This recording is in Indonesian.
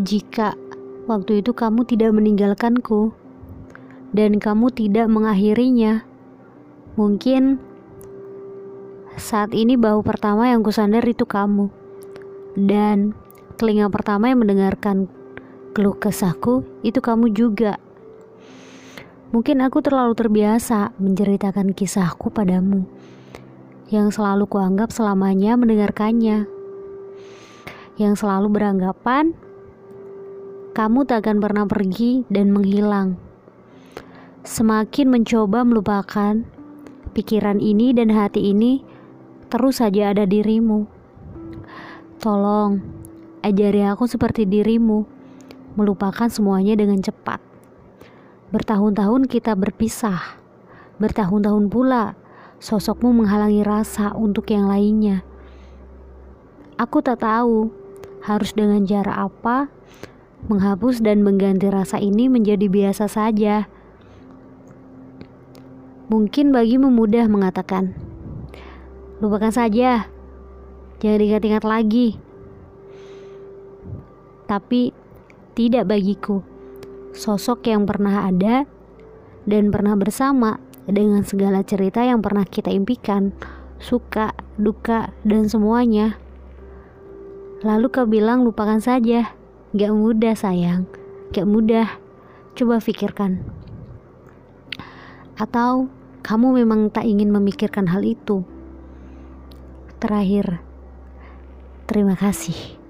Jika waktu itu kamu tidak meninggalkanku dan kamu tidak mengakhirinya, mungkin saat ini bahu pertama yang kusandar itu kamu. Dan telinga pertama yang mendengarkan keluh kesahku itu kamu juga. Mungkin aku terlalu terbiasa menceritakan kisahku padamu yang selalu kuanggap selamanya mendengarkannya. Yang selalu beranggapan kamu tak akan pernah pergi dan menghilang. Semakin mencoba melupakan pikiran ini dan hati ini terus saja ada dirimu. Tolong, ajari aku seperti dirimu, melupakan semuanya dengan cepat. Bertahun-tahun kita berpisah, bertahun-tahun pula sosokmu menghalangi rasa untuk yang lainnya. Aku tak tahu harus dengan cara apa menghapus dan mengganti rasa ini menjadi biasa saja. Mungkin bagimu mudah mengatakan, lupakan saja, jangan diingat-ingat lagi. Tapi tidak bagiku, sosok yang pernah ada dan pernah bersama dengan segala cerita yang pernah kita impikan, suka, duka, dan semuanya. Lalu kau bilang lupakan saja. Gak mudah sayang, gak mudah. Coba pikirkan. Atau kamu memang tak ingin memikirkan hal itu. Terakhir, terima kasih.